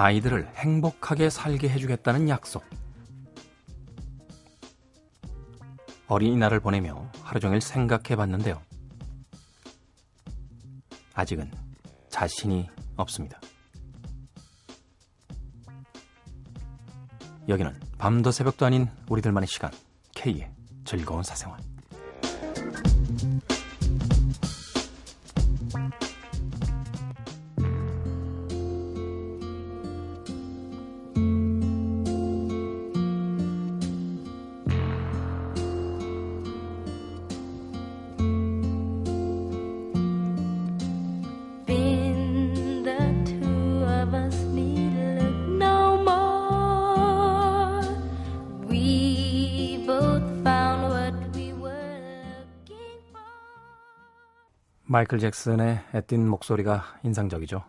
아이들을 행복하게 살게 해주겠다는 약속. 어린이날을 보내며 하루 종일 생각해 봤는데요. 아직은 자신이 없습니다. 여기는 밤도 새벽도 아닌 우리들만의 시간, K의 즐거운 사생활. 마이클 잭슨의 애띤 목소리가 인상적이죠.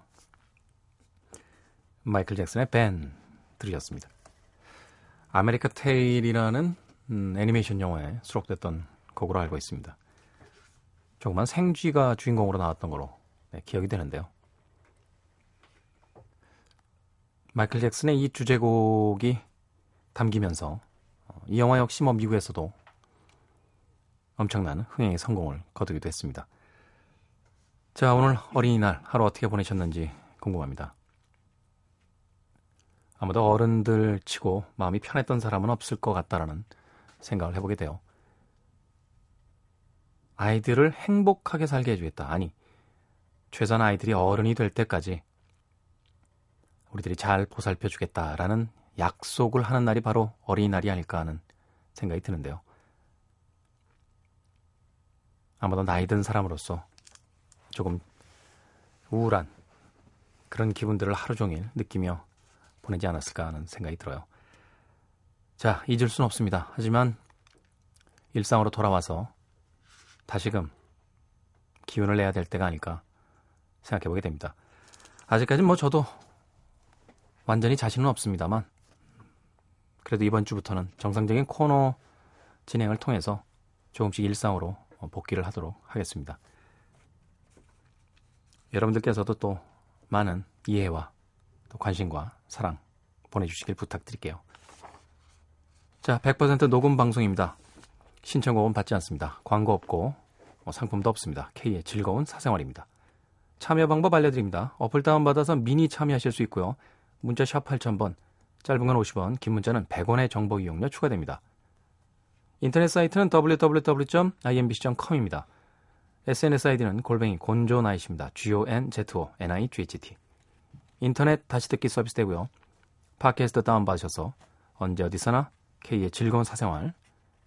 마이클 잭슨의 Ben 들으셨습니다. American Tail이라는 음, 애니메이션 영화에 수록됐던 곡으로 알고 있습니다. 조그만 생쥐가 주인공으로 나왔던 거로 네, 기억이 되는데요. 마이클 잭슨의 이 주제곡이 담기면서 어, 이 영화 역시 뭐 미국에서도 엄청난 흥행의 성공을 거두기도 했습니다. 자, 오늘 어린이날 하루 어떻게 보내셨는지 궁금합니다. 아무도 어른들 치고 마음이 편했던 사람은 없을 것 같다라는 생각을 해보게 돼요. 아이들을 행복하게 살게 해주겠다. 아니, 최소한 아이들이 어른이 될 때까지 우리들이 잘 보살펴 주겠다라는 약속을 하는 날이 바로 어린이날이 아닐까 하는 생각이 드는데요. 아마도 나이 든 사람으로서 조금 우울한 그런 기분들을 하루 종일 느끼며 보내지 않았을까 하는 생각이 들어요. 자, 잊을 수는 없습니다. 하지만 일상으로 돌아와서 다시금 기운을 내야 될 때가 아닐까 생각해 보게 됩니다. 아직까지는 뭐 저도 완전히 자신은 없습니다만 그래도 이번 주부터는 정상적인 코너 진행을 통해서 조금씩 일상으로 복귀를 하도록 하겠습니다. 여러분들께서도 또 많은 이해와 또 관심과 사랑 보내주시길 부탁드릴게요. 자, 100% 녹음 방송입니다. 신청곡은 받지 않습니다. 광고 없고 뭐 상품도 없습니다. K의 즐거운 사생활입니다. 참여 방법 알려드립니다. 어플 다운받아서 미니 참여하실 수 있고요. 문자 샵 8000번, 짧은 건 50원, 긴 문자는 100원의 정보 이용료 추가됩니다. 인터넷 사이트는 www.imbc.com입니다. SNS 아이디는 골뱅이 곤조나이십니다. G-O-N-Z-O-N-I-G-H-T. 인터넷 다시 듣기 서비스 되고요. 팟캐스트 다운받으셔서 언제 어디서나 K의 즐거운 사생활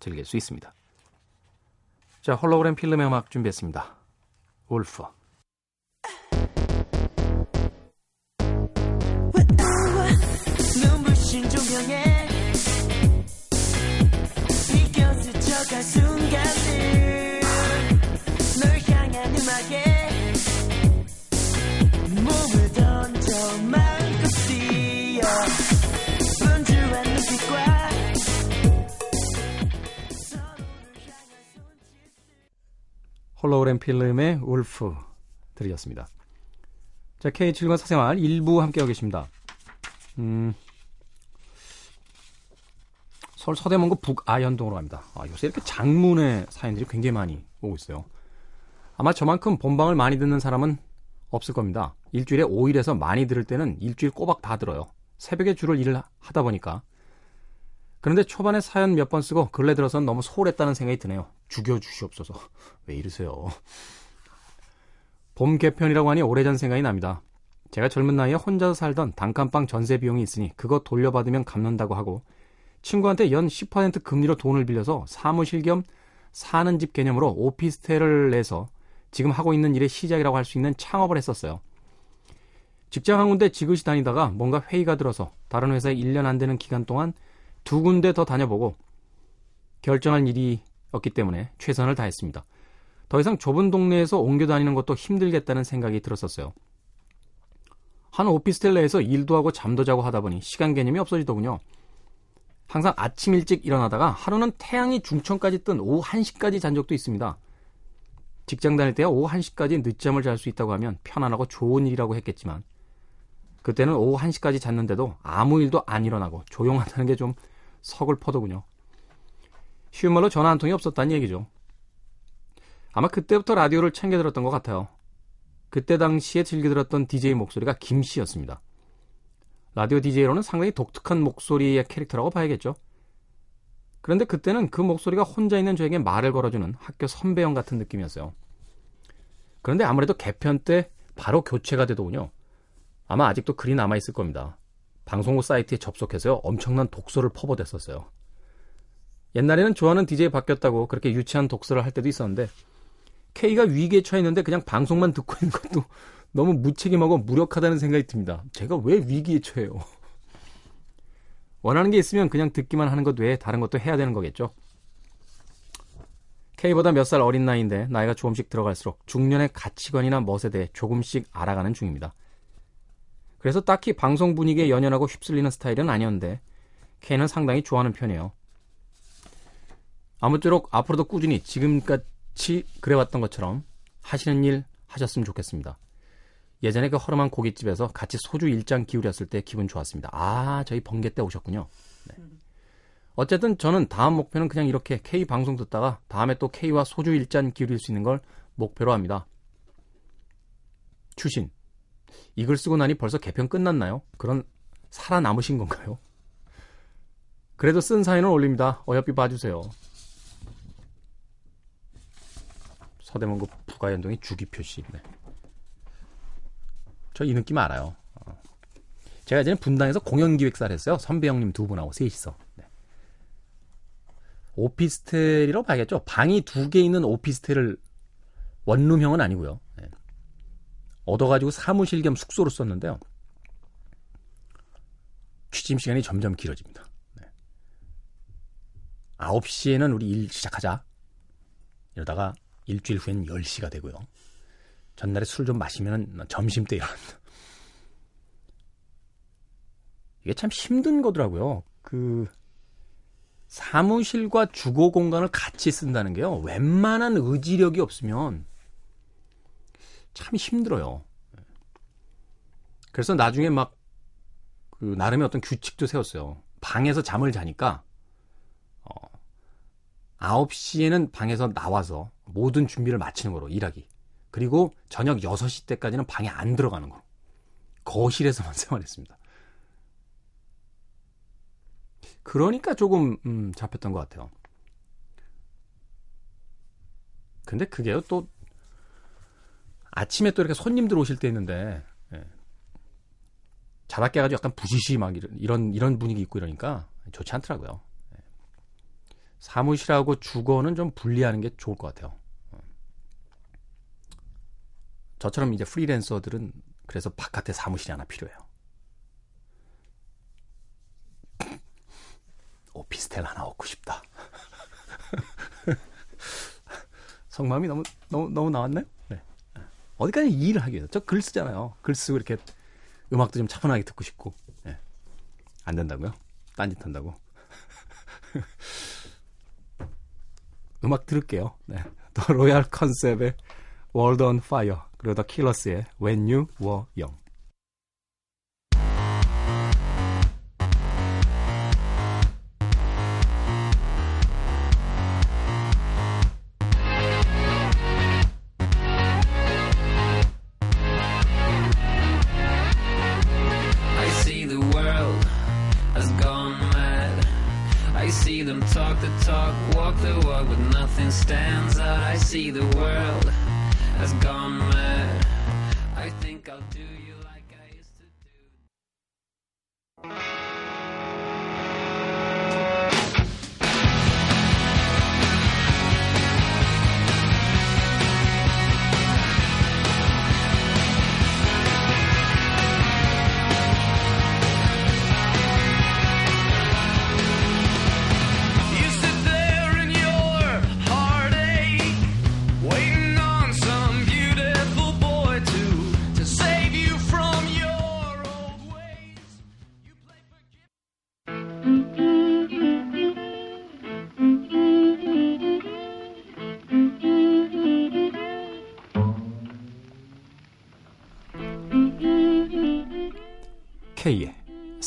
즐길 수 있습니다. 자, 홀로그램 필름의 음악 준비했습니다. 울프. 스쳐갈 순간들 홀로그램 필름의 울프 들으셨습니다. 자, K7과 사생활 일부 함께하고 계십니다. 음, 서울 서대문구 북아현동으로 갑니다. 아, 요새 이렇게 장문의 사연들이 굉장히 많이 오고 있어요. 아마 저만큼 본방을 많이 듣는 사람은 없을 겁니다. 일주일에 5일에서 많이 들을 때는 일주일 꼬박 다 들어요. 새벽에 주를 일을 하다 보니까. 그런데 초반에 사연 몇 번 쓰고 근래 들어서는 너무 소홀했다는 생각이 드네요. 죽여주시옵소서. 왜 이러세요? 봄 개편이라고 하니 오래전 생각이 납니다. 제가 젊은 나이에 혼자 살던 단칸방 전세 비용이 있으니 그거 돌려받으면 갚는다고 하고 친구한테 연 10% 금리로 돈을 빌려서 사무실 겸 사는 집 개념으로 오피스텔을 내서 지금 하고 있는 일의 시작이라고 할 수 있는 창업을 했었어요. 직장 한 군데 지그시 다니다가 뭔가 회의가 들어서 다른 회사에 1년 안 되는 기간 동안 두 군데 더 다녀보고 결정할 일이었기 때문에 최선을 다했습니다. 더 이상 좁은 동네에서 옮겨 다니는 것도 힘들겠다는 생각이 들었었어요. 한 오피스텔 내에서 일도 하고 잠도 자고 하다 보니 시간 개념이 없어지더군요. 항상 아침 일찍 일어나다가 하루는 태양이 중천까지 뜬 오후 1시까지 잔 적도 있습니다. 직장 다닐 때야 오후 1시까지 늦잠을 잘 수 있다고 하면 편안하고 좋은 일이라고 했겠지만 그때는 오후 1시까지 잤는데도 아무 일도 안 일어나고 조용하다는 게 좀 서글퍼더군요. 쉬운 말로 전화 한 통이 없었다는 얘기죠. 아마 그때부터 라디오를 챙겨 들었던 것 같아요. 그때 당시에 즐겨 들었던 DJ 목소리가 김 씨였습니다. 라디오 DJ로는 상당히 독특한 목소리의 캐릭터라고 봐야겠죠. 그런데 그때는 그 목소리가 혼자 있는 저에게 말을 걸어주는 학교 선배형 같은 느낌이었어요. 그런데 아무래도 개편 때 바로 교체가 되더군요. 아마 아직도 글이 남아있을 겁니다. 방송국 사이트에 접속해서요. 엄청난 독서를 퍼붓었었어요. 옛날에는 좋아하는 DJ 바뀌었다고 그렇게 유치한 독서를 할 때도 있었는데 K가 위기에 처했는데 그냥 방송만 듣고 있는 것도 너무 무책임하고 무력하다는 생각이 듭니다. 제가 왜 위기에 처해요? 원하는 게 있으면 그냥 듣기만 하는 것 외에 다른 것도 해야 되는 거겠죠. K보다 몇 살 어린 나이인데 나이가 조금씩 들어갈수록 중년의 가치관이나 멋에 대해 조금씩 알아가는 중입니다. 그래서 딱히 방송 분위기에 연연하고 휩쓸리는 스타일은 아니었는데 K는 상당히 좋아하는 편이에요. 아무쪼록 앞으로도 꾸준히 지금까지 그래왔던 것처럼 하시는 일 하셨으면 좋겠습니다. 예전에 그 허름한 고깃집에서 같이 소주 일장 기울였을 때 기분 좋았습니다. 아, 저희 번개 때 오셨군요. 네. 어쨌든 저는 다음 목표는 그냥 이렇게 K 방송 듣다가 다음에 또 K와 소주 일잔 기울일 수 있는 걸 목표로 합니다. 추신. 이글 쓰고 나니 벌써 개편 끝났나요? 그런 살아남으신 건가요? 그래도 쓴 사연을 올립니다. 어여삐 봐주세요. 서대문구 부가연동의 주기표시. 네. 저 이 느낌 알아요. 어. 제가 이제는 분당에서 공연기획사를 했어요. 선배 형님 두 분하고 셋이서. 네. 오피스텔이라고 봐야겠죠. 방이 두 개 있는 오피스텔을 원룸형은 아니고요. 네. 얻어가지고 사무실 겸 숙소로 썼는데요. 취침 시간이 점점 길어집니다. 네. 9시에는 우리 일 시작하자. 이러다가 일주일 후엔 10시가 되고요. 전날에 술 좀 마시면 점심 때 일어납니다. 이게 참 힘든 거더라고요. 그 사무실과 주거 공간을 같이 쓴다는 게요. 웬만한 의지력이 없으면 참 힘들어요. 그래서 나중에 막 그 나름의 어떤 규칙도 세웠어요. 방에서 잠을 자니까 어 9시에는 방에서 나와서 모든 준비를 마치는 거로 일하기. 그리고 저녁 6시 때까지는 방에 안 들어가는 거. 거실에서만 생활했습니다. 그러니까 조금 음, 잡혔던 것 같아요. 근데 그게요 또 아침에 또 이렇게 손님들 오실 때 있는데 예. 자다 깨가지고 약간 부시시 막 이런 이런 분위기 있고 이러니까 좋지 않더라고요. 예. 사무실하고 주거는 좀 분리하는 게 좋을 것 같아요. 저처럼 이제 프리랜서들은 그래서 바깥에 사무실이 하나 필요해요. 오피스텔 하나 얻고 싶다. 성마음이 너무 너무 너무 나왔나요? 네. 어디까지 일을 하기 위해서 저 글 쓰잖아요. 글 쓰고 이렇게 음악도 좀 차분하게 듣고 싶고 네. 안 된다고요? 딴짓 한다고? 음악 들을게요. 네. 더 로얄 컨셉의 World on Fire 더 킬러스의 When You Were Young.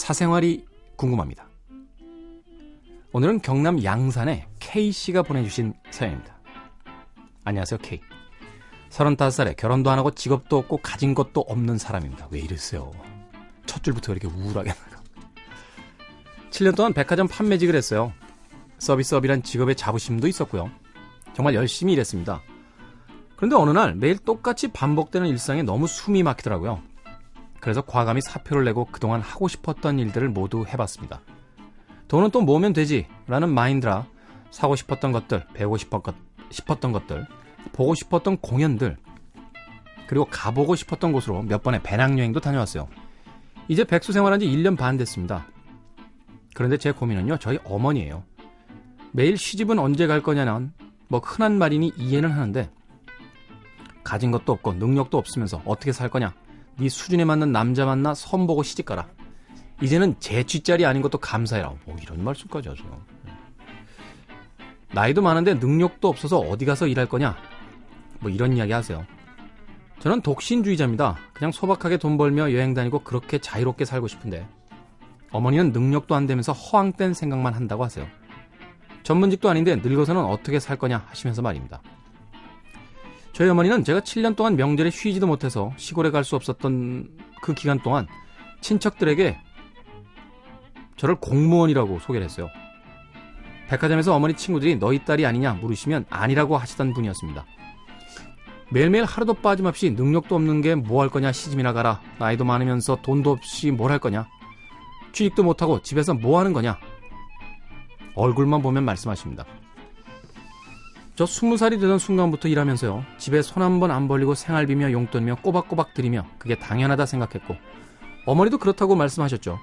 사생활이 궁금합니다. 오늘은 경남 양산의 K씨가 보내주신 사연입니다. 안녕하세요, K. 35살에 결혼도 안 하고 직업도 없고 가진 것도 없는 사람입니다. 왜 이랬어요? 첫 줄부터 이렇게 우울하게 나가. 7년 동안 백화점 판매직을 했어요. 서비스업이란 직업의 자부심도 있었고요. 정말 열심히 일했습니다. 그런데 어느 날 매일 똑같이 반복되는 일상에 너무 숨이 막히더라고요. 그래서 과감히 사표를 내고 그동안 하고 싶었던 일들을 모두 해봤습니다. 돈은 또 모으면 되지 라는 마인드라 사고 싶었던 것들, 배우고 싶었던 것들, 보고 싶었던 공연들, 그리고 가보고 싶었던 곳으로 몇 번의 배낭여행도 다녀왔어요. 이제 백수 생활한 지 1년 반 됐습니다. 그런데 제 고민은요, 저희 어머니예요. 매일 시집은 언제 갈 거냐는 뭐 흔한 말이니 이해는 하는데 가진 것도 없고 능력도 없으면서 어떻게 살 거냐? 네 수준에 맞는 남자 만나 선보고 시집 가라. 이제는 제 쥐짜리 아닌 것도 감사해라. 뭐 이런 말씀까지 하죠. 나이도 많은데 능력도 없어서 어디 가서 일할 거냐? 뭐 이런 이야기 하세요. 저는 독신주의자입니다. 그냥 소박하게 돈 벌며 여행 다니고 그렇게 자유롭게 살고 싶은데 어머니는 능력도 안 되면서 허황된 생각만 한다고 하세요. 전문직도 아닌데 늙어서는 어떻게 살 거냐 하시면서 말입니다. 저희 어머니는 제가 7년 동안 명절에 쉬지도 못해서 시골에 갈 수 없었던 그 기간 동안 친척들에게 저를 공무원이라고 소개를 했어요. 백화점에서 어머니 친구들이 너희 딸이 아니냐 물으시면 아니라고 하시던 분이었습니다. 매일매일 하루도 빠짐없이 능력도 없는 게 뭐 할 거냐 시집이나 가라 나이도 많으면서 돈도 없이 뭘 할 거냐 취직도 못하고 집에서 뭐 하는 거냐 얼굴만 보면 말씀하십니다. 저 스무 살이 되던 순간부터 일하면서요 집에 손 한 번 안 벌리고 생활비며 용돈이며 꼬박꼬박 드리며 그게 당연하다 생각했고 어머니도 그렇다고 말씀하셨죠.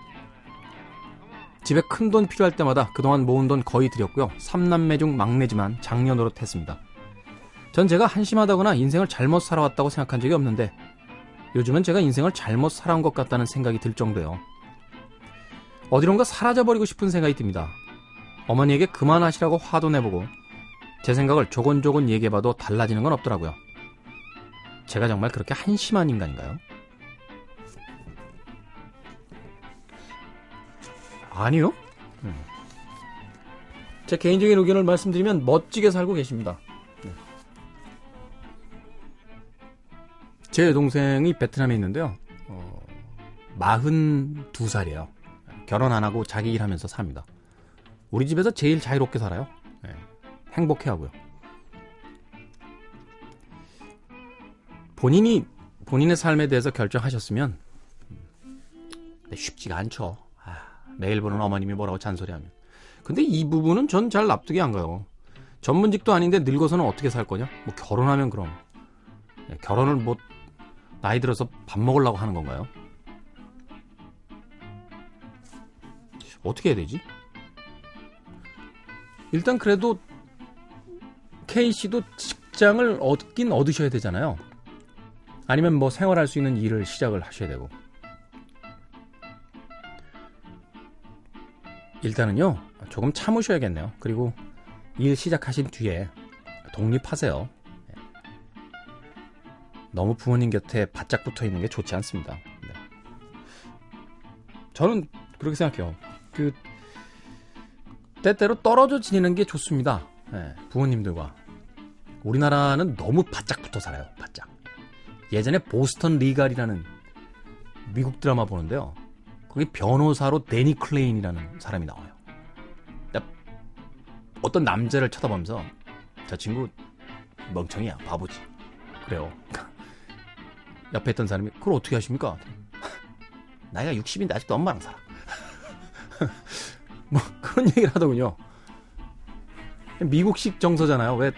집에 큰 돈 필요할 때마다 그동안 모은 돈 거의 드렸고요. 3남매 중 막내지만 장녀 노릇했습니다. 전 제가 한심하다거나 인생을 잘못 살아왔다고 생각한 적이 없는데 요즘은 제가 인생을 잘못 살아온 것 같다는 생각이 들 정도요. 어디론가 사라져버리고 싶은 생각이 듭니다. 어머니에게 그만하시라고 화도 내보고 제 생각을 조곤조곤 얘기해봐도 달라지는 건 없더라고요. 제가 정말 그렇게 한심한 인간인가요? 아니요. 음. 제 개인적인 의견을 말씀드리면 멋지게 살고 계십니다. 네. 제 동생이 베트남에 있는데요. 어, 42살이에요. 결혼 안 하고 자기 일하면서 삽니다. 우리 집에서 제일 자유롭게 살아요. 네. 행복해 하고요. 본인이 본인의 삶에 대해서 결정하셨으면 네, 쉽지가 않죠. 매일 보는 어머님이 뭐라고 잔소리하면. 근데 이 부분은 전 잘 납득이 안 가요. 전문직도 아닌데 늙어서는 어떻게 살 거냐? 뭐 결혼하면 그럼. 네, 결혼을 뭐 나이 들어서 밥 먹으려고 하는 건가요? 어떻게 해야 되지? 일단 그래도 K씨도 직장을 얻긴 얻으셔야 되잖아요. 아니면 뭐 생활할 수 있는 일을 시작을 하셔야 되고. 일단은요, 조금 참으셔야겠네요. 그리고 일 시작하신 뒤에 독립하세요. 네. 너무 부모님 곁에 바짝 붙어 있는 게 좋지 않습니다. 네. 저는 그렇게 생각해요. 그, 때때로 떨어져 지내는 게 좋습니다. 네, 부모님들과. 우리나라는 너무 바짝 붙어 살아요. 바짝. 예전에 Boston Legal이라는 미국 드라마 보는데요. 거기 변호사로 데니 크레인이라는 사람이 나와요. 어떤 남자를 쳐다보면서 저 친구 멍청이야 바보지 그래요. 옆에 있던 사람이 그걸 어떻게 하십니까? 나이가 60인데 아직도 엄마랑 살아. 뭐 그런 얘기를 하더군요. 미국식 정서잖아요. 왜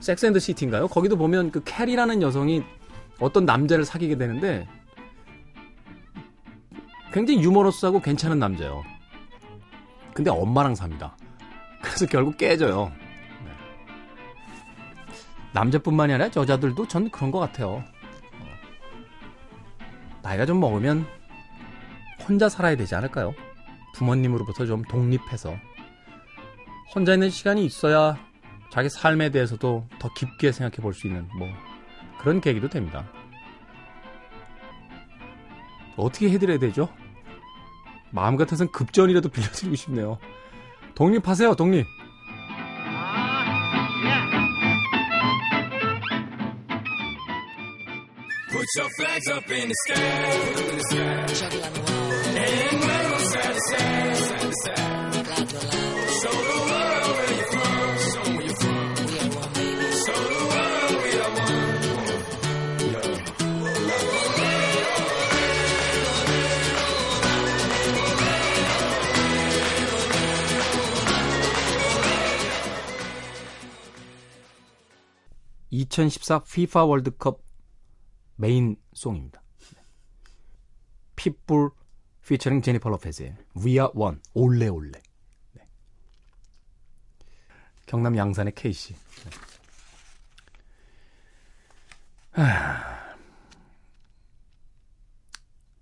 섹스 앤드 시티인가요? 거기도 보면 그 캐리라는 여성이 어떤 남자를 사귀게 되는데 굉장히 유머러스하고 괜찮은 남자예요. 근데 엄마랑 삽니다. 그래서 결국 깨져요. 네. 남자뿐만이 아니라 여자들도 전 그런 것 같아요. 어. 나이가 좀 먹으면 혼자 살아야 되지 않을까요? 부모님으로부터 좀 독립해서 혼자 있는 시간이 있어야 자기 삶에 대해서도 더 깊게 생각해 볼 수 있는 뭐 그런 계기도 됩니다. 어떻게 해드려야 되죠? 마음 같아선 급전이라도 빌려드리고 싶네요. 독립하세요, 독립. Show the world (2014) FIFA 월드컵 main song입니다. 핏불 피처링 제니퍼 로페즈의 We Are One Ole Ola 네. 경남 양산의 K씨 네. 하...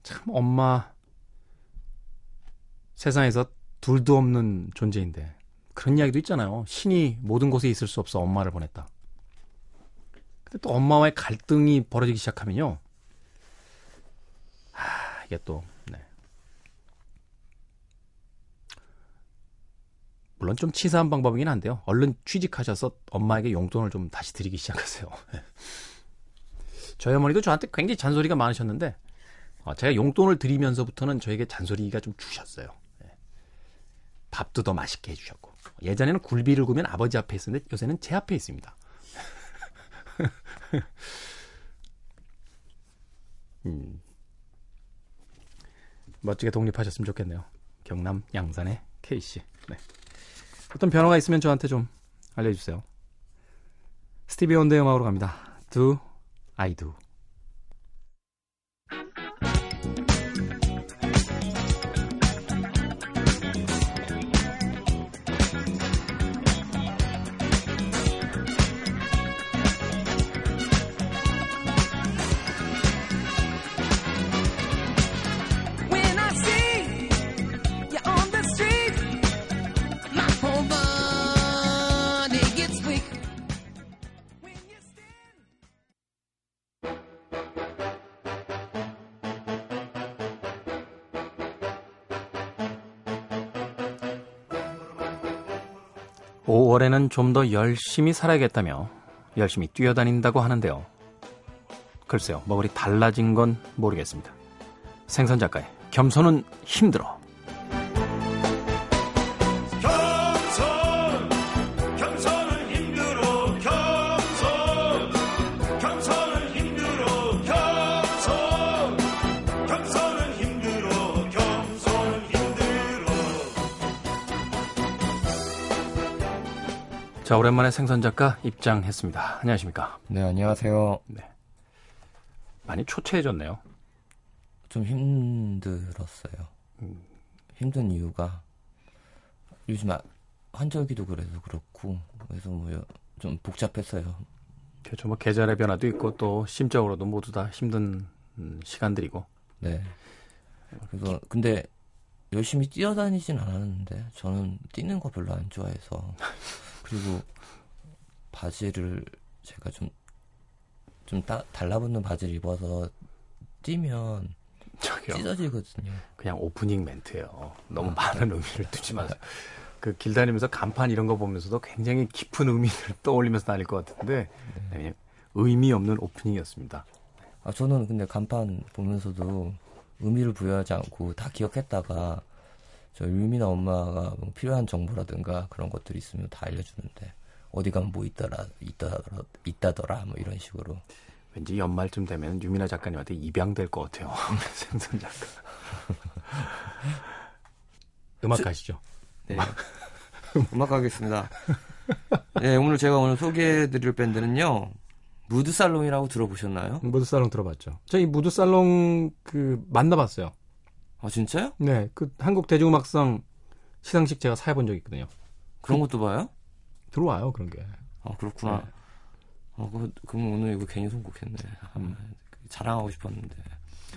참 엄마 세상에서 둘도 없는 존재인데 그런 이야기도 있잖아요 신이 모든 곳에 있을 수 없어 엄마를 보냈다 근데 또 엄마와의 갈등이 벌어지기 시작하면요. 하, 이게 또, 네. 물론 좀 치사한 방법이긴 한데요. 얼른 취직하셔서 엄마에게 용돈을 좀 다시 드리기 시작하세요. 저희 어머니도 저한테 굉장히 잔소리가 많으셨는데, 어, 제가 용돈을 드리면서부터는 저에게 잔소리가 좀 주셨어요. 네. 밥도 더 맛있게 해주셨고. 예전에는 굴비를 구면 아버지 앞에 있었는데 요새는 제 앞에 있습니다. 음. 멋지게 독립하셨으면 좋겠네요. 경남 양산의 K씨. 네. 어떤 변화가 있으면 저한테 좀 알려주세요. 스티비 원더의 음악으로 갑니다. Do, I do. (5월에는) 좀더 열심히 살아야겠다며 열심히 뛰어다닌다고 하는데요. 글쎄요, 뭐 그리 달라진 건 모르겠습니다. 생선 작가의 겸손은 힘들어. 자, 오랜만에 생선 작가 입장했습니다. 안녕하십니까? 네, 안녕하세요. 네. 많이 초췌해졌네요. 좀 힘들었어요. 음. 힘든 이유가 요즘 아, 환절기도 그래서 그렇고 그래서 뭐 좀 복잡했어요. 그렇죠. 뭐 계절의 변화도 있고 또 심적으로도 모두 다 힘든 음, 시간들이고. 네. 그래서 근데 열심히 뛰어다니진 않았는데 저는 뛰는 거 별로 안 좋아해서 그리고 바지를 제가 좀좀 달라붙는 바지를 입어서 뛰면 저기요. 찢어지거든요. 그냥 오프닝 멘트예요. 너무 아, 많은 네. 의미를 두지 마세요. 그길 다니면서 간판 이런 거 보면서도 굉장히 깊은 의미를 떠올리면서 다닐 것 같은데 네. 의미 없는 오프닝이었습니다. 아 저는 근데 간판 보면서도 의미를 부여하지 않고 다 기억했다가 저 유미나 엄마가 뭐 필요한 정보라든가 그런 것들이 있으면 다 알려주는데 어디 가면 뭐 있더라 있다더라 있다더라 뭐 이런 식으로 왠지 연말쯤 되면 유미나 작가님한테 입양될 것 같아요. 생선 작가. 음악 가시죠. 네. 음악 가겠습니다. 네, 오늘 제가 오늘 소개해드릴 밴드는요. 무드살롱이라고 들어보셨나요? 무드살롱 들어봤죠. 저희 무드살롱 그 만나봤어요. 아 진짜요? 네, 그 한국 대중음악상 시상식 제가 사해본 적이 있거든요. 그런 것도 봐요? 들어와요 그런 게. 아 그렇구나. 네. 어, 그, 그럼 오늘 이거 괜히 선곡했네. 음. 자랑하고 싶었는데.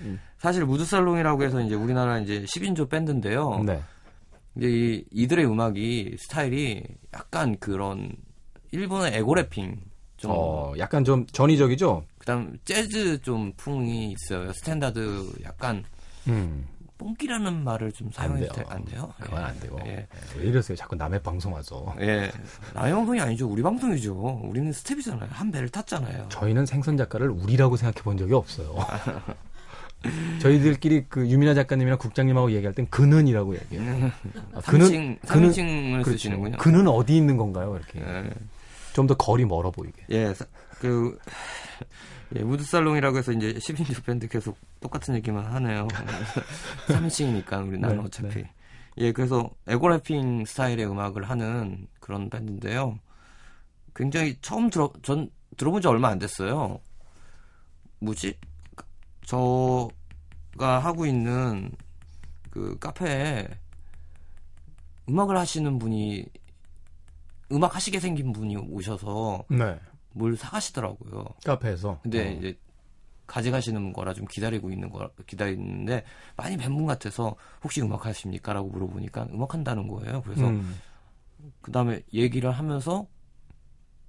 음. 사실 무드살롱이라고 해서 이제 우리나라 이제 10인조 밴드인데요. 네. 이제 이, 이들의 음악이 스타일이 약간 그런 일본의 EGO-WRAPPIN' 좀 어, 약간 좀 전위적이죠. 그다음 재즈 좀 풍이 있어요. standard 약간 음. 뽕기라는 말을 좀 사용해도 안, 안 돼요? 그건 예. 안 되고. 예. 예. 왜 이러세요? 자꾸 남의 방송 와서. 예. 남의 방송이 아니죠. 우리 방송이죠. 우리는 스태프잖아요. 한 배를 탔잖아요. 저희는 생선 작가를 우리라고 생각해 본 적이 없어요. 저희들끼리 그 유민아 작가님이랑 국장님하고 얘기할 땐 그놈이라고 얘기해요. 아, 그는 그는 그렇죠. 쓰시는군요. 그는 어디 있는 건가요? 이렇게. 예. 좀더 거리 멀어 보이게. 예. 그 예, 무드살롱이라고 해서 이제 10인조 밴드 계속 똑같은 얘기만 하네요. 3인칭이니까 우리 나는 네, 어차피. 네. 예, 그래서 에고래핑 스타일의 음악을 하는 그런 밴드인데요. 굉장히 처음 들어, 전 들어본 지 얼마 안 됐어요. 뭐지? 저가 하고 있는 그 카페에 음악을 하시는 분이 음악 하시게 생긴 분이 오셔서 네. 뭘 사가시더라고요. 카페에서. 근데 어. 이제 가져가시는 거라 좀 기다리고 있는 거 기다리는데 많이 뵌 분 같아서 혹시 음악 하십니까라고 물어보니까 음악 한다는 거예요. 그래서 음. 그 다음에 얘기를 하면서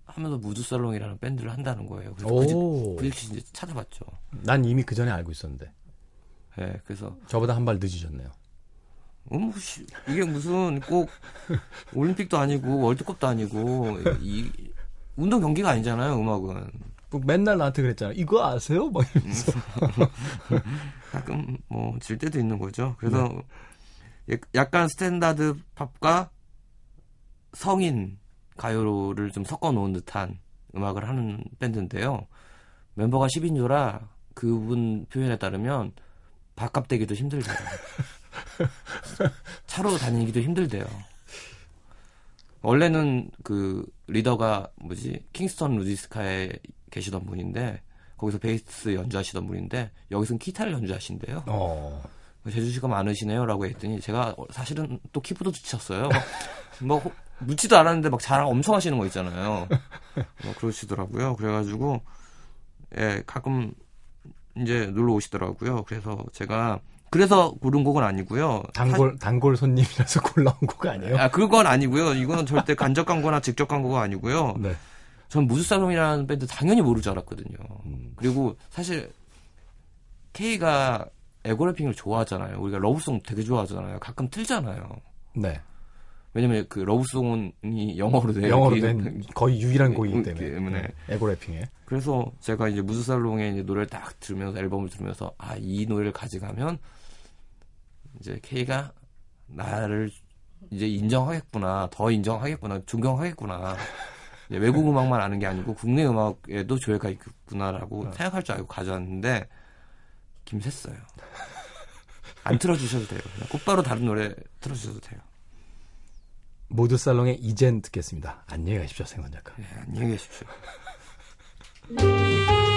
하면서 무드살롱이라는 밴드를 한다는 거예요. 그래서 부딪히 이제 찾아봤죠. 난 이미 그 전에 알고 있었는데. 네, 그래서 저보다 한 발 늦으셨네요. 음, 이게 무슨 꼭 올림픽도 아니고 월드컵도 아니고 이 운동 경기가 아니잖아요, 음악은. 뭐 맨날 나한테 그랬잖아. 이거 아세요? 막 이러면서. 가끔 뭐 질 때도 있는 거죠. 그래서 네. 약간 standard pop과 성인 가요를 좀 섞어 놓은 듯한 음악을 하는 밴드인데요. 멤버가 10인조라 그분 표현에 따르면 밥값 대기도 힘들대요. 차로 다니기도 힘들대요. 원래는 그 리더가 뭐지 킹스턴 루디스카에 계시던 분인데 거기서 베이스 연주하시던 분인데 여기서는 기타를 연주하신대요. 어. 제주시가 많으시네요라고 했더니 제가 사실은 또 키보드 쳤어요. 뭐 묻지도 않았는데 막 자랑 엄청 하시는 거 있잖아요. 뭐 그러시더라고요. 그래가지고 예 가끔 이제 놀러 오시더라고요. 그래서 제가 그래서 고른 곡은 아니고요. 단골 사... 단골 손님이라서 골라온 곡 아니에요? 아 그건 아니고요. 이거는 절대 간접 광고나 직접 광고가 아니고요. 네. 전 무드살롱이라는 밴드 당연히 모를 줄 알았거든요. 음. 그리고 사실 K가 에고래핑을 좋아하잖아요. 우리가 러브송 되게 좋아하잖아요. 가끔 틀잖아요. 네. 왜냐면 그 러브송이 영어로 된 영어로 된 거의 유일한 곡이기 때문에, 때문에. 네. 에고래핑에. 그래서 제가 이제 무드살롱의 이제 노래를 딱 들으면서 앨범을 들으면서 아 이 노래를 가져가면 이제 K가 나를 이제 인정하겠구나, 더 인정하겠구나, 존경하겠구나. 외국 음악만 아는 게 아니고 국내 음악에도 조예가 있구나라고 어. 생각할 줄 알고 가져왔는데 김샜어요. 안 틀어주셔도 돼요. 그냥 곧바로 다른 노래 틀어주셔도 돼요. 모두 살롱의 이젠 듣겠습니다. 안녕히 가십시오, 생선 작가. 네, 안녕히 계십시오.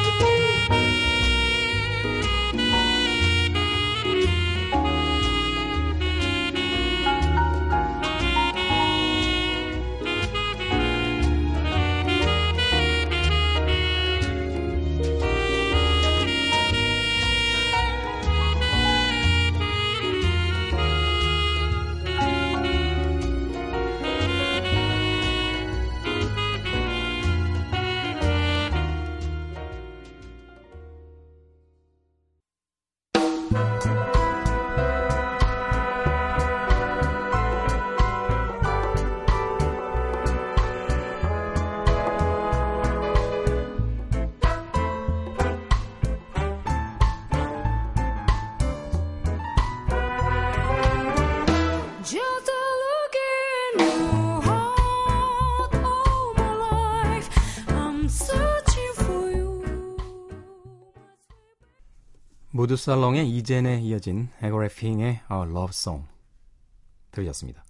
무드살롱의 이젠에 이어진 에고래핑의 어, Love Song 들으셨습니다.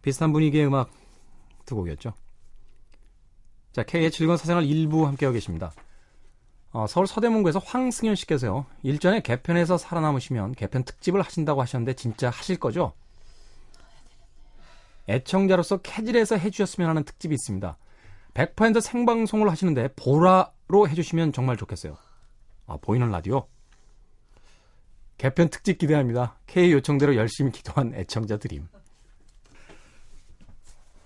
비슷한 분위기의 음악 두 곡이었죠. 자, K의 즐거운 사생활 일부 함께하고 계십니다. 어, 서울 서대문구에서 황승현 씨께서요. 일전에 개편에서 살아남으시면 개편 특집을 하신다고 하셨는데 진짜 하실 거죠? 애청자로서 캐질에서 해주셨으면 하는 특집이 있습니다. 100% 생방송을 하시는데 보라로 해주시면 정말 좋겠어요. 아, 보이는 라디오? 개편 특집 기대합니다. K 요청대로 열심히 기도한 애청자 드림.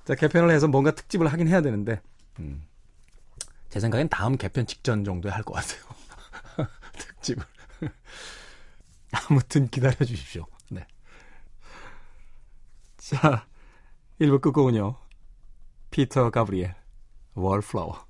자, 개편을 해서 뭔가 특집을 하긴 해야 되는데, 음. 제 생각엔 다음 개편 직전 정도에 할 것 같아요. 특집을. 아무튼 기다려 주십시오. 자, 1부 끝곡은요. 피터 가브리엘, 월플라워.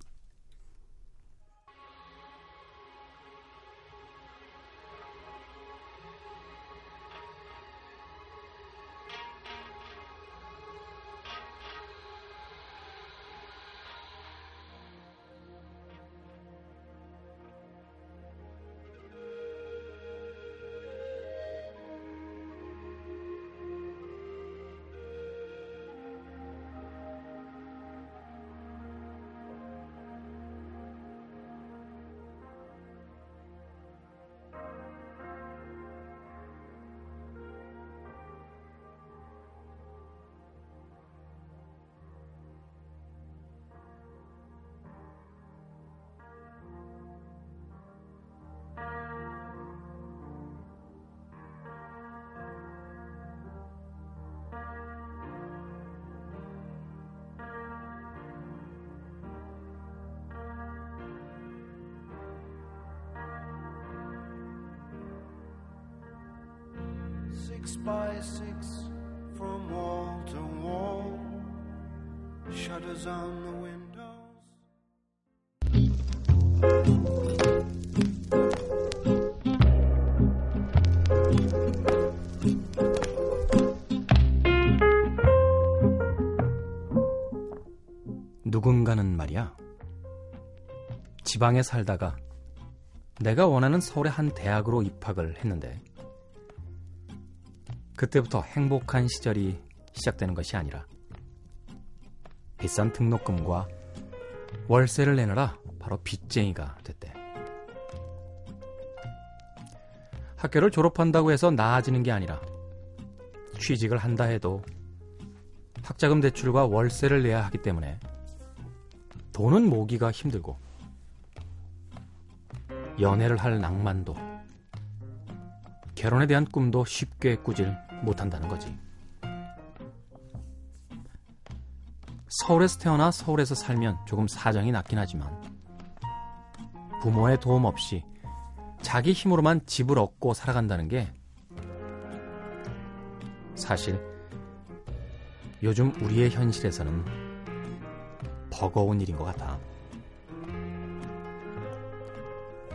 Six by six from wall to wall, shutters on the windows. 누군가는 말이야. 지방에 살다가 내가 원하는 서울의 한 대학으로 입학을 했는데 그때부터 행복한 시절이 시작되는 것이 아니라 비싼 등록금과 월세를 내느라 바로 빚쟁이가 됐대. 학교를 졸업한다고 해서 나아지는 게 아니라 취직을 한다 해도 학자금 대출과 월세를 내야 하기 때문에 돈은 모기가 힘들고 연애를 할 낭만도 결혼에 대한 꿈도 쉽게 꾸질 못한다는 거지. 서울에서 태어나 서울에서 살면 조금 사정이 낮긴 하지만 부모의 도움 없이 자기 힘으로만 집을 얻고 살아간다는 게 사실 요즘 우리의 현실에서는 버거운 일인 것 같아.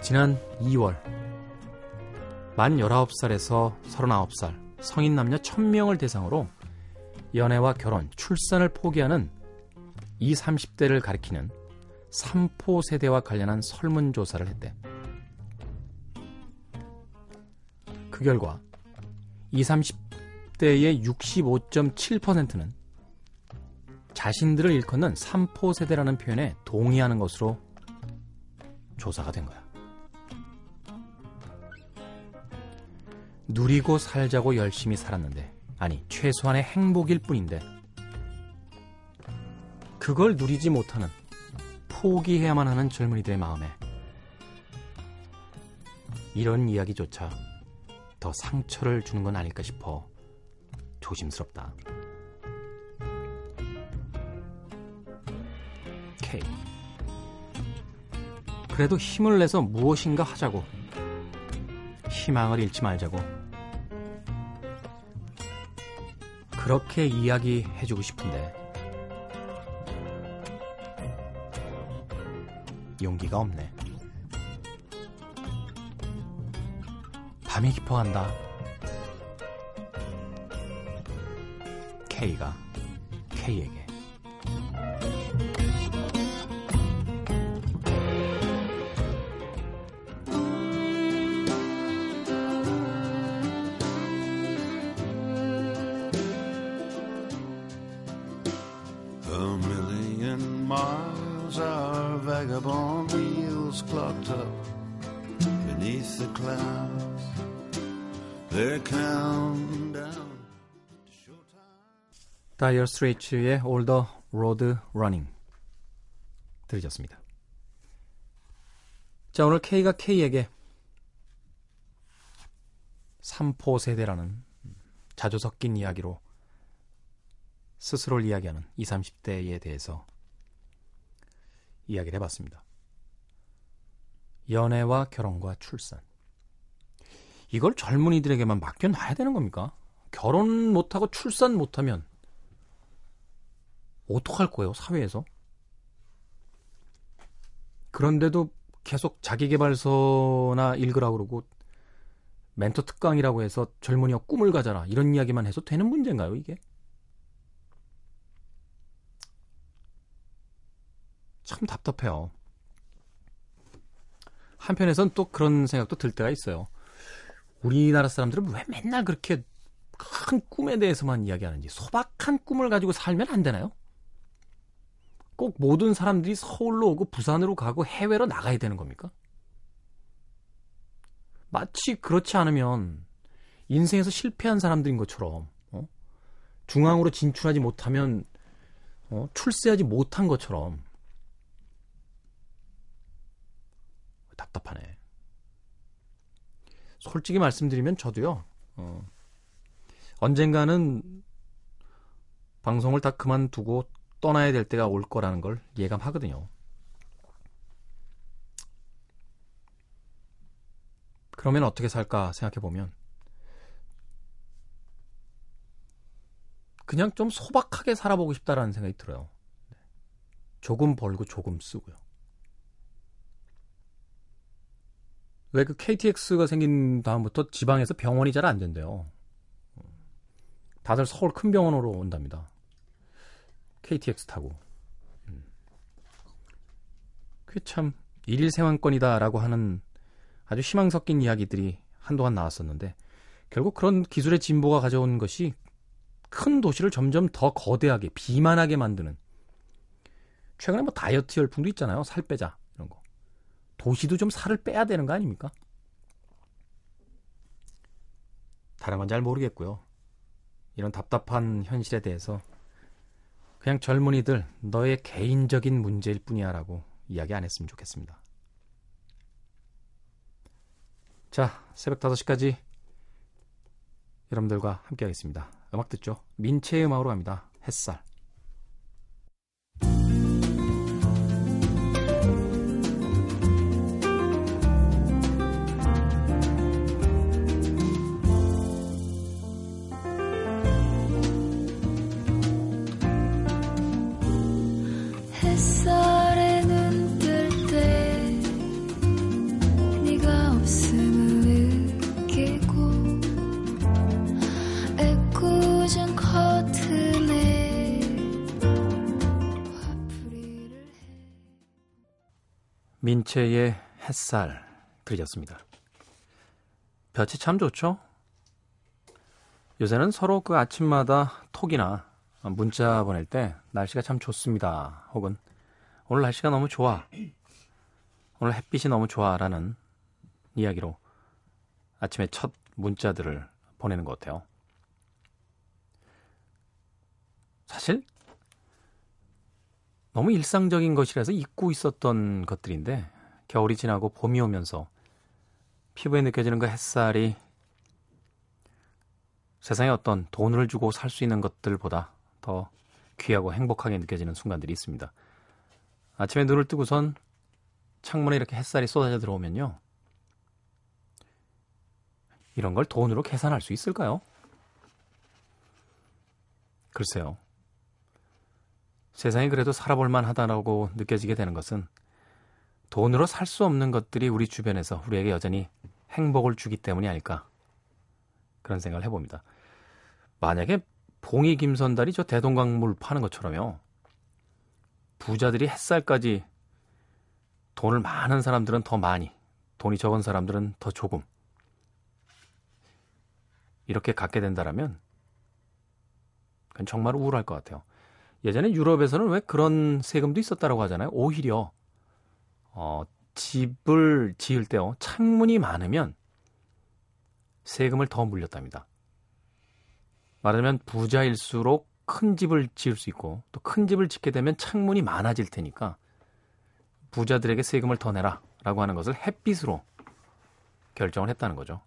지난 2월 만 19살에서 39살 성인 남녀 1000명을 대상으로 연애와 결혼, 출산을 포기하는 20, 30대를 가리키는 3포 세대와 관련한 설문조사를 했대. 그 결과 20, 30대의 65.7%는 자신들을 일컫는 3포 세대라는 표현에 동의하는 것으로 조사가 된 거야. 누리고 살자고 열심히 살았는데, 아니, 최소한의 행복일 뿐인데, 그걸 누리지 못하는, 포기해야만 하는 젊은이들의 마음에, 이런 이야기조차 더 상처를 주는 건 아닐까 싶어 조심스럽다. K. 그래도 힘을 내서 무엇인가 하자고. 희망을 잃지 말자고. 그렇게 이야기해주고 싶은데 용기가 없네. 밤이 깊어간다. K가 K에게. 다이어 스트레이츠의 the Road Running 들으셨습니다. 자, 오늘 K가 K에게 3포 세대라는 자주 섞인 이야기로 스스로를 이야기하는 20, 30대에 대해서 이야기를 해봤습니다. 연애와 결혼과 출산. 이걸 젊은이들에게만 맡겨놔야 되는 겁니까? 결혼 못하고 출산 못하면 어떡할 거예요, 사회에서? 그런데도 계속 자기개발서나 읽으라고 그러고 멘토 특강이라고 해서 젊은이가 꿈을 가져라 이런 이야기만 해서 되는 문제인가요, 이게? 참 답답해요. 한편에선 또 그런 생각도 들 때가 있어요. 우리나라 사람들은 왜 맨날 그렇게 큰 꿈에 대해서만 이야기하는지 소박한 꿈을 가지고 살면 안 되나요? 꼭 모든 사람들이 서울로 오고 부산으로 가고 해외로 나가야 되는 겁니까? 마치 그렇지 않으면 인생에서 실패한 사람들인 것처럼 어? 중앙으로 진출하지 못하면 어? 출세하지 못한 것처럼 답답하네. 솔직히 말씀드리면 저도요. 어, 언젠가는 방송을 다 그만두고 떠나야 될 때가 올 거라는 걸 예감하거든요. 그러면 어떻게 살까 생각해 보면 그냥 좀 소박하게 살아보고 싶다라는 생각이 들어요. 조금 벌고 조금 쓰고요. 왜 그 KTX가 생긴 다음부터 지방에서 병원이 잘 안 된대요. 다들 서울 큰 병원으로 온답니다. KTX 타고. 음. 그게 참 일일 생활권이다라고 하는 아주 희망 섞인 이야기들이 한동안 나왔었는데 결국 그런 기술의 진보가 가져온 것이 큰 도시를 점점 더 거대하게 비만하게 만드는 최근에 뭐 다이어트 열풍도 있잖아요. 살 빼자 이런 거. 도시도 좀 살을 빼야 되는 거 아닙니까? 다른 건 잘 모르겠고요. 이런 답답한 현실에 대해서 그냥 젊은이들 너의 개인적인 문제일 뿐이야라고 이야기 안 했으면 좋겠습니다. 자, 새벽 5시까지 여러분들과 함께 하겠습니다. 음악 듣죠? 민채의 음악으로 갑니다. 햇살. 민채의 햇살 들으셨습니다. 볕이 참 좋죠? 요새는 서로 그 아침마다 톡이나 문자 보낼 때 날씨가 참 좋습니다. 혹은 오늘 날씨가 너무 좋아. 오늘 햇빛이 너무 좋아 라는 이야기로 아침에 첫 문자들을 보내는 것 같아요. 사실 너무 일상적인 것이라서 잊고 있었던 것들인데 겨울이 지나고 봄이 오면서 피부에 느껴지는 그 햇살이 세상에 어떤 돈을 주고 살 수 있는 것들보다 더 귀하고 행복하게 느껴지는 순간들이 있습니다. 아침에 눈을 뜨고선 창문에 이렇게 햇살이 쏟아져 들어오면요. 이런 걸 돈으로 계산할 수 있을까요? 글쎄요. 세상이 그래도 살아볼 만하다라고 느껴지게 되는 것은 돈으로 살 수 없는 것들이 우리 주변에서 우리에게 여전히 행복을 주기 때문이 아닐까 그런 생각을 해봅니다. 만약에 봉이 김선달이 저 대동강물 파는 것처럼요. 부자들이 햇살까지 돈을 많은 사람들은 더 많이, 돈이 적은 사람들은 더 조금. 이렇게 갖게 된다라면 그건 정말 우울할 것 같아요. 예전에 유럽에서는 왜 그런 세금도 있었다라고 하잖아요. 오히려 어, 집을 지을 때요. 창문이 많으면 세금을 더 물렸답니다. 말하자면 부자일수록 큰 집을 지을 수 있고 또 큰 집을 짓게 되면 창문이 많아질 테니까 부자들에게 세금을 더 내라라고 하는 것을 햇빛으로 결정을 했다는 거죠.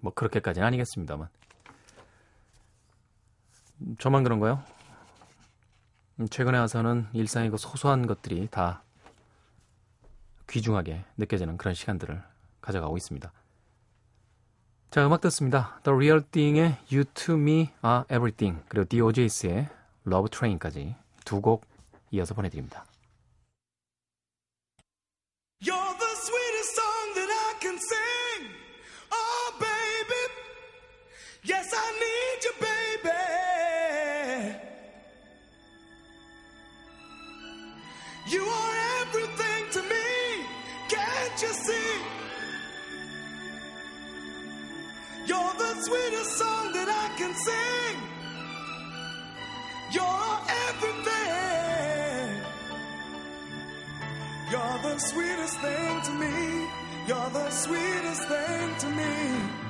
뭐 그렇게까지는 아니겠습니다만. 저만 그런가요? 음, 최근에 와서는 일상의 그 소소한 것들이 다 귀중하게 느껴지는 그런 시간들을 가져가고 있습니다. 자, 음악 듣습니다. The Real Thing의 You to Me Are Everything 그리고 DOJS의 Love Train까지 두 곡 이어서 보내드립니다. You're the sweetest song that I can sing. Oh, baby. Yes, I need you, baby. You are everything to me. Can't you see? You're the sweetest song that I can sing. You're everything. You're the sweetest thing to me. You're the sweetest thing to me.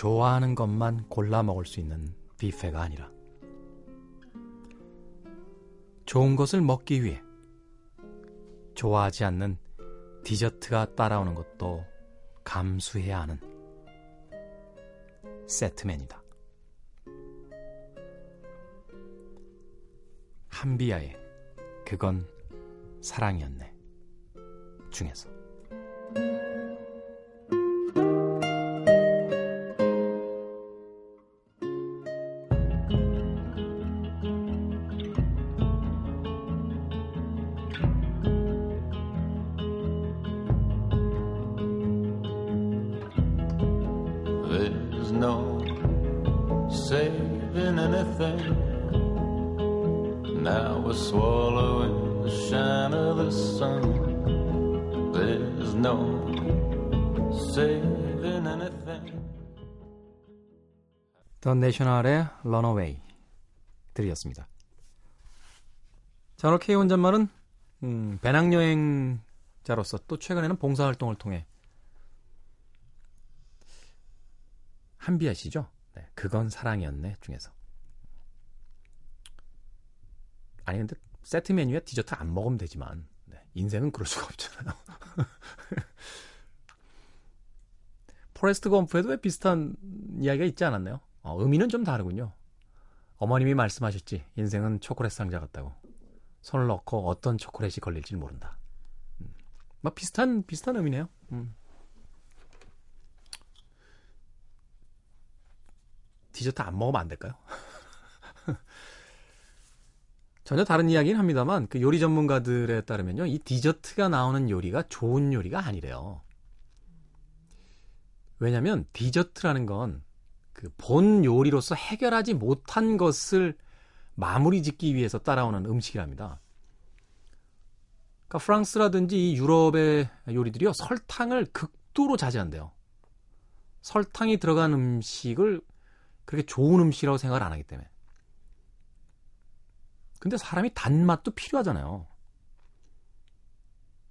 좋아하는 것만 골라 먹을 수 있는 뷔페가 아니라 좋은 것을 먹기 위해 좋아하지 않는 디저트가 따라오는 것도 감수해야 하는 세트맨이다. 한비야의 그건 사랑이었네 중에서 The National의 Runaway 들으셨습니다. 자, 오늘 K 혼잣말은 음, 배낭여행자로서 또 최근에는 봉사활동을 통해 한비아시죠? 네, 그건 사랑이었네 중에서 아니 근데 세트 메뉴에 디저트 안 먹으면 되지만 네, 인생은 그럴 수가 없잖아요. 포레스트 검프에도 왜 비슷한 이야기가 있지 않았나요? 어, 의미는 좀 다르군요. 어머님이 말씀하셨지. 인생은 초콜릿 상자 같다고. 손을 넣고 어떤 초콜릿이 걸릴지 모른다. 음. 뭐 비슷한 비슷한 의미네요. 음. 디저트 안 먹으면 안 될까요? 전혀 다른 이야기는 합니다만 그 요리 전문가들에 따르면요. 이 디저트가 나오는 요리가 좋은 요리가 아니래요. 왜냐면 디저트라는 건 그 본 요리로서 해결하지 못한 것을 마무리 짓기 위해서 따라오는 음식이랍니다. 그러니까 프랑스라든지 이 유럽의 요리들이요 설탕을 극도로 자제한대요. 설탕이 들어간 음식을 그렇게 좋은 음식이라고 생각을 안 하기 때문에. 근데 사람이 단맛도 필요하잖아요.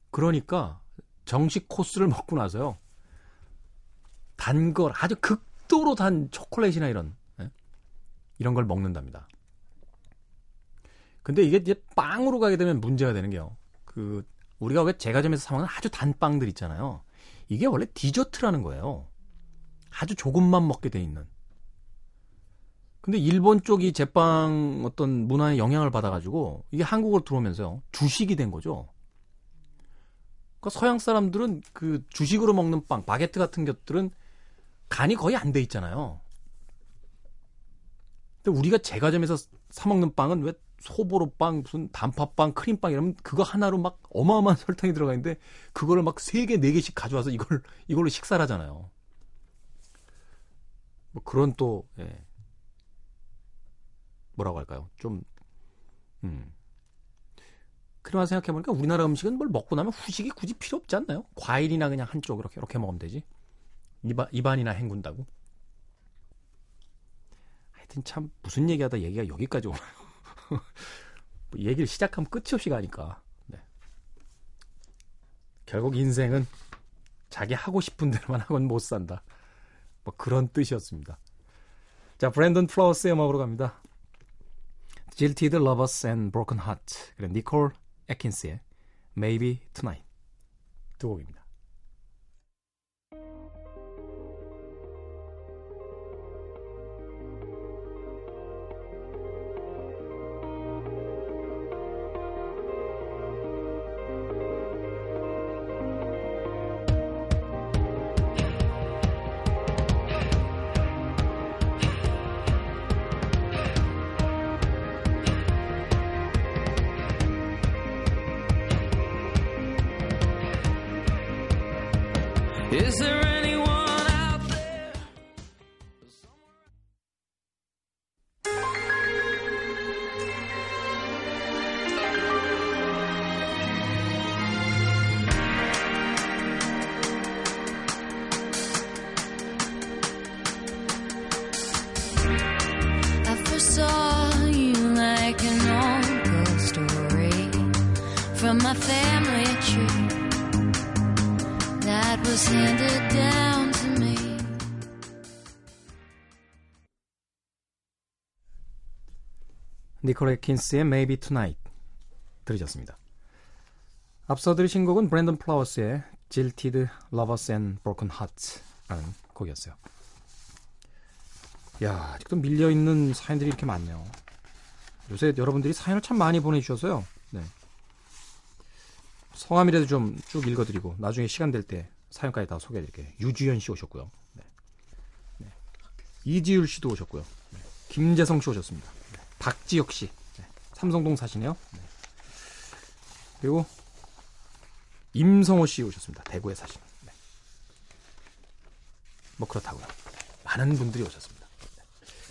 그러니까 정식 코스를 먹고 나서요. 단 걸 아주 극 극도로 단 초콜릿이나 이런 예? 이런 걸 먹는답니다. 근데 이게 이제 빵으로 가게 되면 문제가 되는 게요. 그 우리가 왜 제과점에서 사 먹는 아주 단 빵들 있잖아요. 이게 원래 디저트라는 거예요. 아주 조금만 먹게 돼 있는. 근데 일본 쪽이 제빵 어떤 문화의 영향을 받아가지고 이게 한국으로 들어오면서요 주식이 된 거죠. 그러니까 서양 사람들은 그 주식으로 먹는 빵, 바게트 같은 것들은 간이 거의 안 돼 있잖아요. 근데 우리가 제과점에서 사 먹는 빵은 왜 소보로빵, 무슨 단팥빵, 크림빵 이러면 그거 하나로 막 어마어마한 설탕이 들어가 있는데 그거를 막 세 개, 네 개씩 가져와서 이걸 이걸로 식사를 하잖아요. 뭐 그런 또 예. 뭐라고 할까요? 좀 음. 그러나 생각해 보니까 우리나라 음식은 뭘 먹고 나면 후식이 굳이 필요 없지 않나요? 과일이나 그냥 한쪽 이렇게 이렇게 먹으면 되지. 입안, 입안 이나 헹군다고. 하여튼 참 무슨 얘기하다 얘기가 여기까지 오나요? 뭐 얘기를 시작하면 끝이 없이 가니까. 네. 결국 인생은 자기 하고 싶은 대로만 하곤 못 산다. 뭐 그런 뜻이었습니다. 자, 브랜든 플라워스의 음악으로 갑니다. Jilted Lovers and Broken Heart 그리고 니콜 에킨스의 Maybe Tonight 두 곡입니다. 니콜 에킨스의 Maybe Tonight 들으셨습니다. 앞서 들으신 곡은 브랜든 플라워스의 Jilted Lovers and Broken Hearts라는 곡이었어요. 야, 아직도 밀려있는 사연들이 이렇게 많네요. 요새 여러분들이 사연을 참 많이 보내주셔서요. 네. 성함이라도 좀 쭉 읽어드리고 나중에 시간 될 때 사연까지 다 소개해드릴게요. 유주연 씨 오셨고요. 네. 네. 이지율 씨도 오셨고요. 네. 김재성 씨 오셨습니다. 네. 박지혁 씨 네. 삼성동 사시네요. 네. 그리고 임성호 씨 오셨습니다. 대구에 사시는. 네. 뭐 그렇다고요. 많은 분들이 오셨습니다. 네.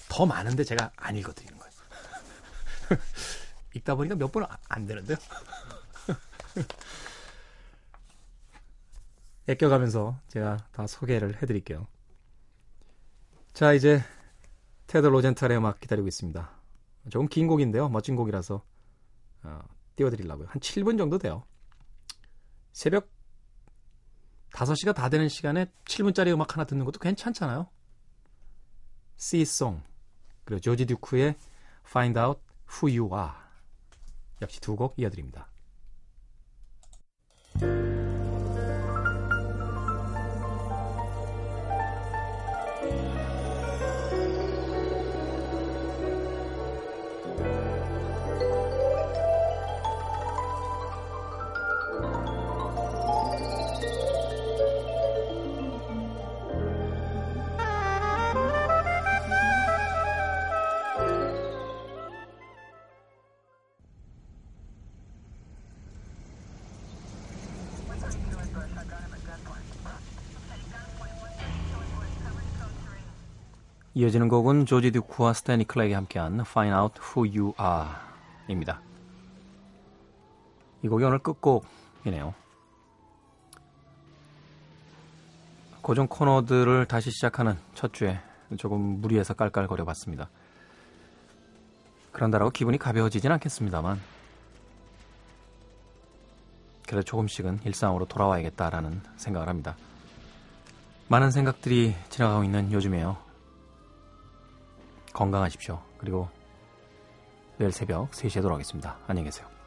더 많은데 제가 안 읽어드리는 거예요. 읽다 보니까 몇번안 되는데요. 애껴가면서 제가 다 소개를 해드릴게요. 자, 이제 테드 로젠탈의 음악 기다리고 있습니다. 조금 긴 곡인데요. 멋진 곡이라서 어, 띄워드리려고요. 한 7분 정도 돼요. 새벽 5시가 다 되는 시간에 7분짜리 음악 하나 듣는 것도 괜찮잖아요. See Song 그리고 조지 듀크의 Find Out Who You Are 역시 두 곡 이어드립니다. 이어지는 곡은 조지 듀크와 스테니 클렉이 함께한 Find Out Who You Are 입니다. 이 곡이 오늘 끝곡이네요. 고정 코너들을 다시 시작하는 첫 주에 조금 무리해서 깔깔거려 봤습니다. 그런다라고 기분이 가벼워지진 않겠습니다만 그래도 조금씩은 일상으로 돌아와야겠다라는 생각을 합니다. 많은 생각들이 지나가고 있는 요즘에요. 건강하십시오. 그리고 내일 새벽 3시에 돌아오겠습니다. 안녕히 계세요.